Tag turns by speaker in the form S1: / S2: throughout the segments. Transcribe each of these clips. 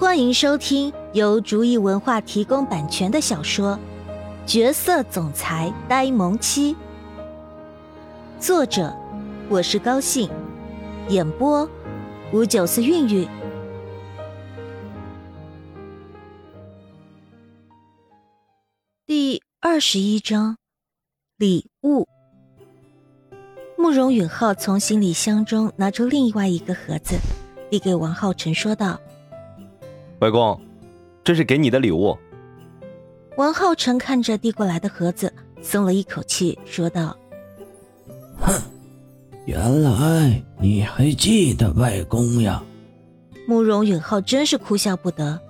S1: 欢迎收听由竹意文化提供版权的小说《角色总裁呆萌妻》，作者我是高兴，演播五九四韵韵。第二十一章礼物。慕容允浩从行李箱中拿出另外一个盒子，递给王浩辰，说道。
S2: 外公，这是给你的礼物。
S1: 王浩辰看着递过来的盒子，松了一口气，说道：“
S3: 哼，原来你还记得外公呀。”
S1: 慕容允浩真是哭笑不得，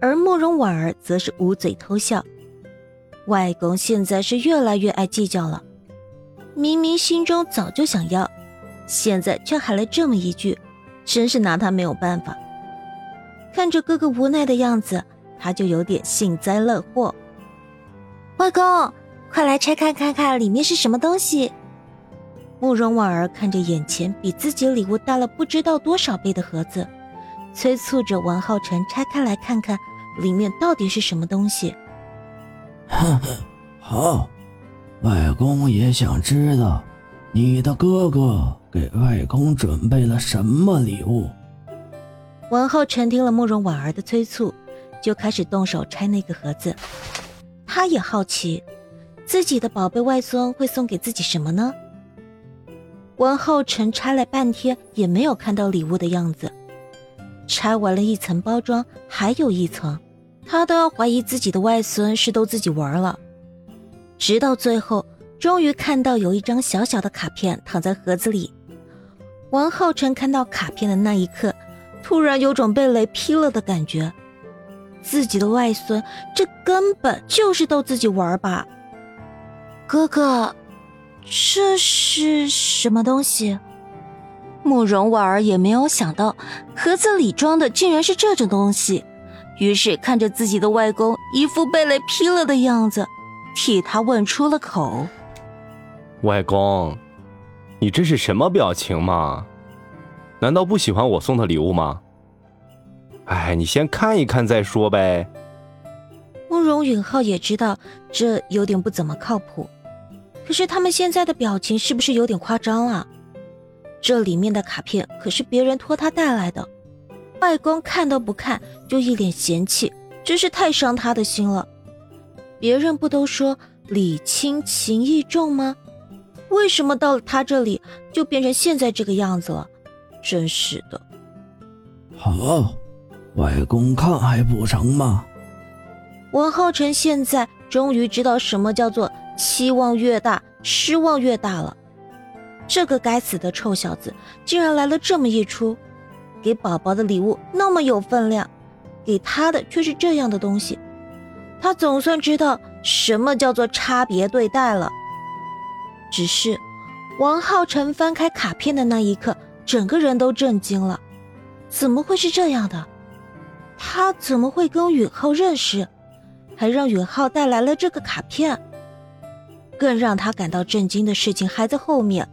S1: 而慕容婉儿则是捂嘴偷笑。外公现在是越来越爱计较了，明明心中早就想要，现在却喊来这么一句，真是拿他没有办法。看着哥哥无奈的样子，他就有点幸灾乐祸。外公，快来拆开看看里面是什么东西。慕容婉儿看着眼前比自己礼物大了不知道多少倍的盒子，催促着王浩辰拆开来看看里面到底是什么东西。
S3: 好，外公也想知道，你的哥哥给外公准备了什么礼物。
S1: 王浩辰听了慕容婉儿的催促，就开始动手拆那个盒子。他也好奇，自己的宝贝外孙会送给自己什么呢？王浩辰拆了半天也没有看到礼物的样子。拆完了一层包装，还有一层，他都要怀疑自己的外孙是逗自己玩了。直到最后，终于看到有一张小小的卡片躺在盒子里。王浩辰看到卡片的那一刻。突然有种被雷劈了的感觉，自己的外孙这根本就是逗自己玩吧？哥哥，这是什么东西？慕容婉儿也没有想到盒子里装的竟然是这种东西，于是看着自己的外公一副被雷劈了的样子，替他问出了口：“
S2: 外公，你这是什么表情嘛？”难道不喜欢我送的礼物吗？哎，你先看一看再说呗。
S1: 慕容允浩也知道这有点不怎么靠谱，可是他们现在的表情是不是有点夸张啊？这里面的卡片可是别人托他带来的，外公看都不看就一脸嫌弃，真是太伤他的心了。别人不都说礼轻情意重吗？为什么到了他这里就变成现在这个样子了？真是的，
S3: 好，外公看还不成吗？
S1: 王浩辰现在终于知道什么叫做期望越大，失望越大了。这个该死的臭小子竟然来了这么一出，给宝宝的礼物那么有分量，给他的却是这样的东西。他总算知道什么叫做差别对待了。只是，王浩辰翻开卡片的那一刻。整个人都震惊了，怎么会是这样的？他怎么会跟允浩认识，还让允浩带来了这个卡片？更让他感到震惊的事情还在后面。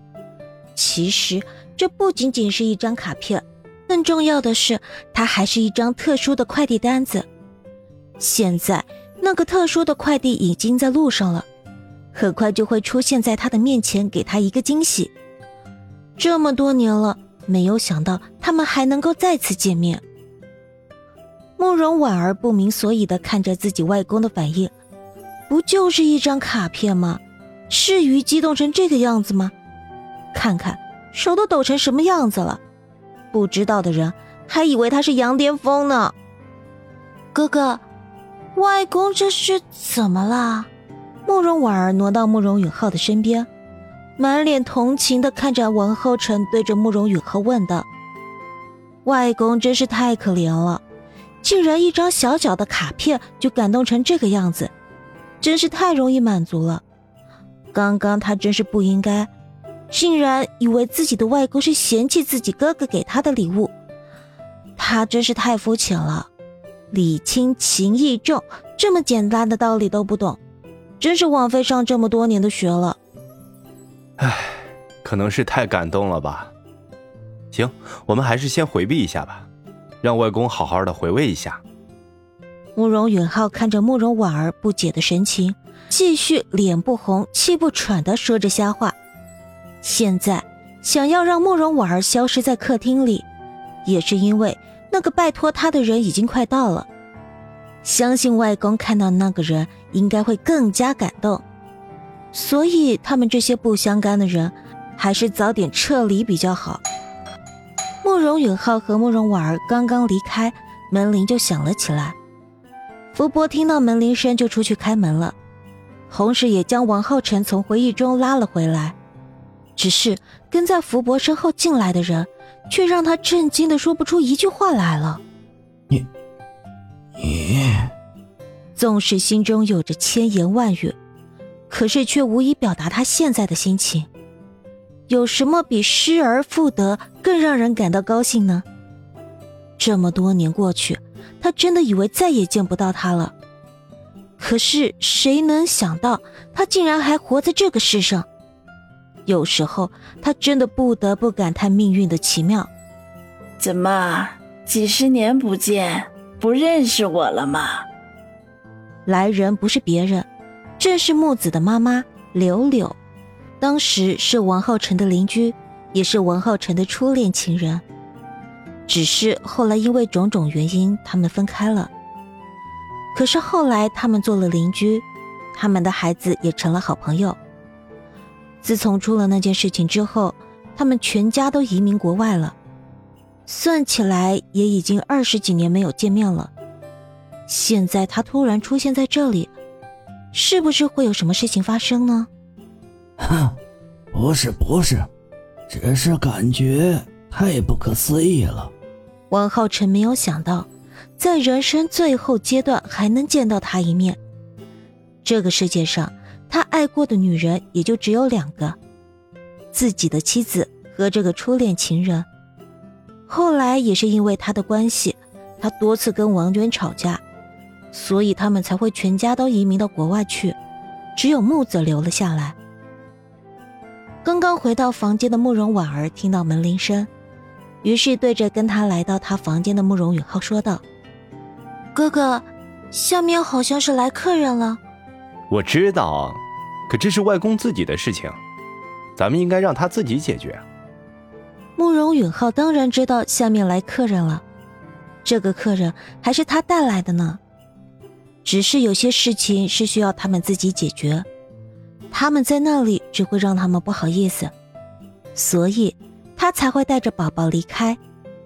S1: 其实这不仅仅是一张卡片，更重要的是，它还是一张特殊的快递单子。现在那个特殊的快递已经在路上了，很快就会出现在他的面前，给他一个惊喜。这么多年了。没有想到他们还能够再次见面。慕容婉儿不明所以的看着自己外公的反应，不就是一张卡片吗？至于激动成这个样子吗？看看手都抖成什么样子了，不知道的人还以为他是羊癫疯呢。哥哥，外公这是怎么了？慕容婉儿挪到慕容允浩的身边。满脸同情的看着王浩辰，对着慕容允浩问道：“外公真是太可怜了，竟然一张小小的卡片就感动成这个样子，真是太容易满足了。刚刚他真是不应该，竟然以为自己的外公是嫌弃自己哥哥给他的礼物，他真是太肤浅了。礼轻情意重，这么简单的道理都不懂，真是枉费上这么多年的学了。”
S2: 唉，可能是太感动了吧。行，我们还是先回避一下吧。让外公好好的回味一下。
S1: 慕容允浩看着慕容婉儿不解的神情，继续脸不红气不喘的说着瞎话。现在想要让慕容婉儿消失在客厅里，也是因为那个拜托他的人已经快到了。相信外公看到那个人应该会更加感动，所以他们这些不相干的人，还是早点撤离比较好。慕容允浩和慕容婉儿刚刚离开，门铃就响了起来。福伯听到门铃声就出去开门了，同时也将王浩辰从回忆中拉了回来。只是跟在福伯身后进来的人，却让他震惊的说不出一句话来了。
S3: 你，你，
S1: 纵使心中有着千言万语，可是却无以表达他现在的心情。有什么比失而复得更让人感到高兴呢？这么多年过去。他真的以为再也见不到他了，可是谁能想到他竟然还活在这个世上？有时候他真的不得不感叹命运的奇妙。
S4: 怎么几十年不见，不认识我了吗？
S1: 来人不是别人，正是木子的妈妈柳柳，当时是王浩辰的邻居，也是王浩辰的初恋情人。只是后来因为种种原因，他们分开了。可是后来他们做了邻居，他们的孩子也成了好朋友。自从出了那件事情之后，他们全家都移民国外了。算起来也已经二十几年没有见面了。现在他突然出现在这里，是不是会有什么事情发生呢？
S3: 哼，不是不是，只是感觉太不可思议了。
S1: 王浩辰没有想到，在人生最后阶段还能见到他一面。这个世界上，他爱过的女人也就只有两个：自己的妻子和这个初恋情人。后来也是因为他的关系，他多次跟王娟吵架，所以他们才会全家都移民到国外去，只有木子留了下来。刚刚回到房间的慕容婉儿听到门铃声。于是对着跟他来到他房间的慕容允浩说道：“哥哥，下面好像是来客人了。”
S2: 我知道，可这是外公自己的事情，咱们应该让他自己解决。
S1: 慕容允浩当然知道下面来客人了，这个客人还是他带来的呢。只是有些事情是需要他们自己解决，他们在那里只会让他们不好意思，所以。他才会带着宝宝离开，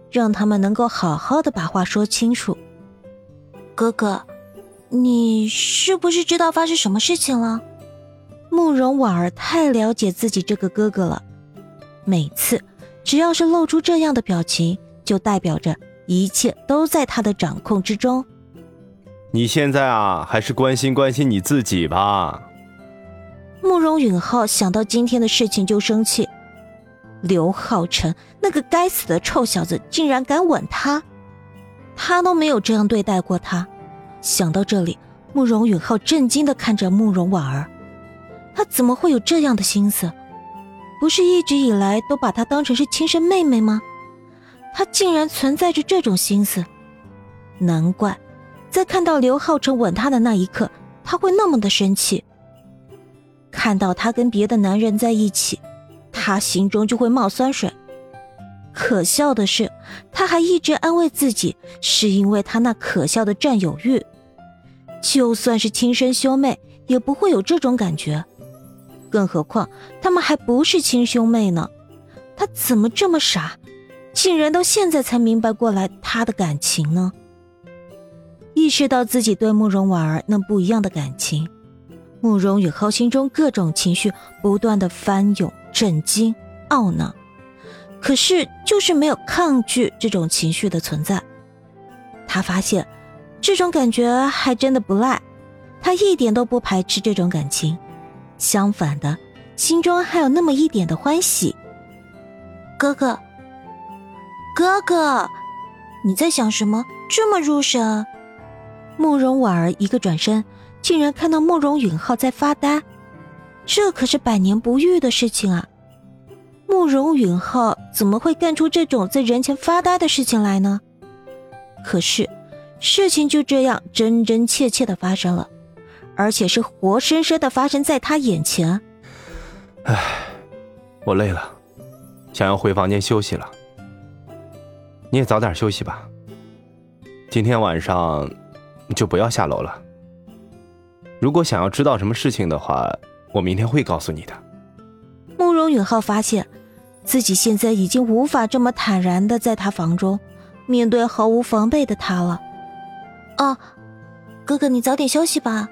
S1: 让他们能够好好的把话说清楚。哥哥，你是不是知道发生什么事情了？慕容婉儿太了解自己这个哥哥了，每次只要是露出这样的表情，就代表着一切都在他的掌控之中。
S2: 你现在啊，还是关心关心你自己吧。
S1: 慕容允浩想到今天的事情就生气。刘浩辰那个该死的臭小子竟然敢吻他，他都没有这样对待过他。想到这里，慕容允浩震惊的看着慕容婉儿，他怎么会有这样的心思？不是一直以来都把她当成是亲生妹妹吗？他竟然存在着这种心思，难怪在看到刘浩辰吻她的那一刻，他会那么的生气。看到他跟别的男人在一起。他心中就会冒酸水。可笑的是，他还一直安慰自己，是因为他那可笑的占有欲。就算是亲生兄妹，也不会有这种感觉。更何况他们还不是亲兄妹呢？他怎么这么傻，竟然到现在才明白过来他的感情呢？意识到自己对慕容婉儿那不一样的感情，慕容允浩心中各种情绪不断的翻涌。震惊、懊恼，可是就是没有抗拒这种情绪的存在。他发现，这种感觉还真的不赖，他一点都不排斥这种感情，相反的，心中还有那么一点的欢喜。哥哥，哥哥，你在想什么？这么入神？慕容婉儿一个转身，竟然看到慕容允浩在发呆。这可是百年不遇的事情啊！慕容允浩怎么会干出这种在人前发呆的事情来呢？可是，事情就这样真真切切的发生了，而且是活生生的发生在他眼前。
S2: 唉，我累了，想要回房间休息了。你也早点休息吧。今天晚上就不要下楼了。如果想要知道什么事情的话，我明天会告诉你的。
S1: 慕容允浩发现自己现在已经无法这么坦然的在他房中面对毫无防备的他了。哦，哥哥，你早点休息吧。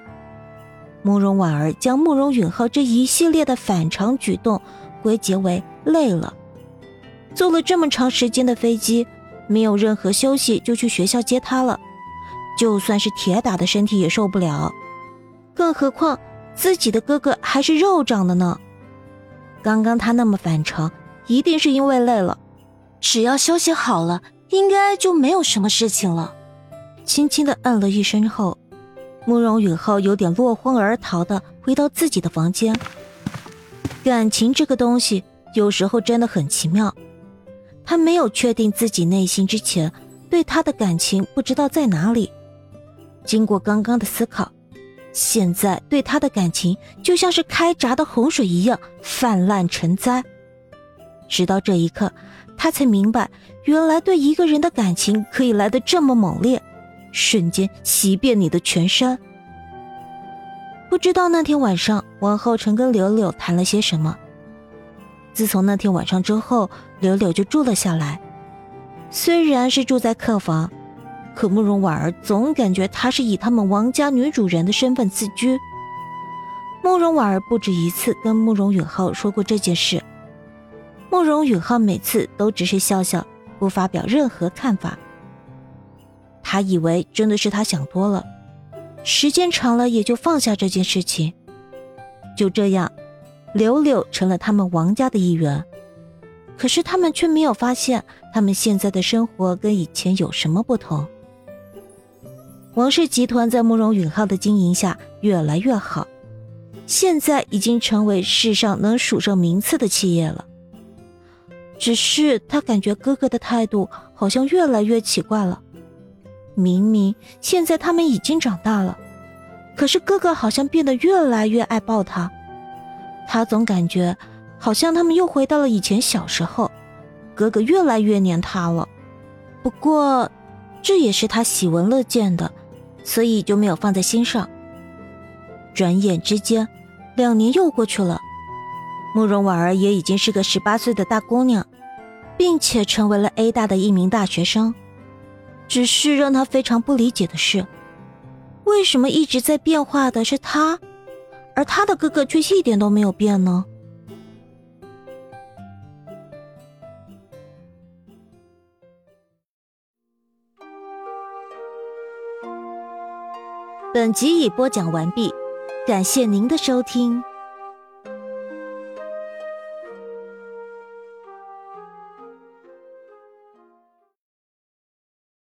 S1: 慕容婉儿将慕容允浩这一系列的反常举动归结为累了，坐了这么长时间的飞机，没有任何休息就去学校接他了，就算是铁打的身体也受不了，更何况自己的哥哥还是肉长的呢。刚刚他那么反常，一定是因为累了，只要休息好了，应该就没有什么事情了。轻轻的嗯了一声后。慕容允浩有点落荒而逃的回到自己的房间。感情这个东西有时候真的很奇妙。他没有确定自己内心之前，对他的感情不知道在哪里。经过刚刚的思考，现在对他的感情就像是开闸的洪水一样泛滥成灾。直到这一刻，他才明白，原来对一个人的感情可以来得这么猛烈。瞬间袭遍你的全身。不知道那天晚上王浩辰跟柳柳谈了些什么。自从那天晚上之后，柳柳就住了下来。虽然是住在客房，可慕容婉儿总感觉她是以他们王家女主人的身份自居。慕容婉儿不止一次跟慕容允浩说过这件事，慕容允浩每次都只是笑笑，不发表任何看法。他以为真的是他想多了，时间长了也就放下这件事情。就这样，柳柳成了他们王家的一员。可是他们却没有发现，他们现在的生活跟以前有什么不同。王氏集团在慕容允浩的经营下越来越好，现在已经成为世上能数上名次的企业了。只是他感觉哥哥的态度好像越来越奇怪了。明明现在他们已经长大了，可是哥哥好像变得越来越爱抱他。他总感觉好像他们又回到了以前小时候，哥哥越来越黏他了。不过，这也是他喜闻乐见的，所以就没有放在心上。转眼之间，两年又过去了，慕容婉儿也已经是个十八岁的大姑娘，并且成为了 A 大的一名大学生。只是让他非常不理解的是，为什么一直在变化的是他，而他的哥哥却一点都没有变呢？本集已播讲完毕，感谢您的收听。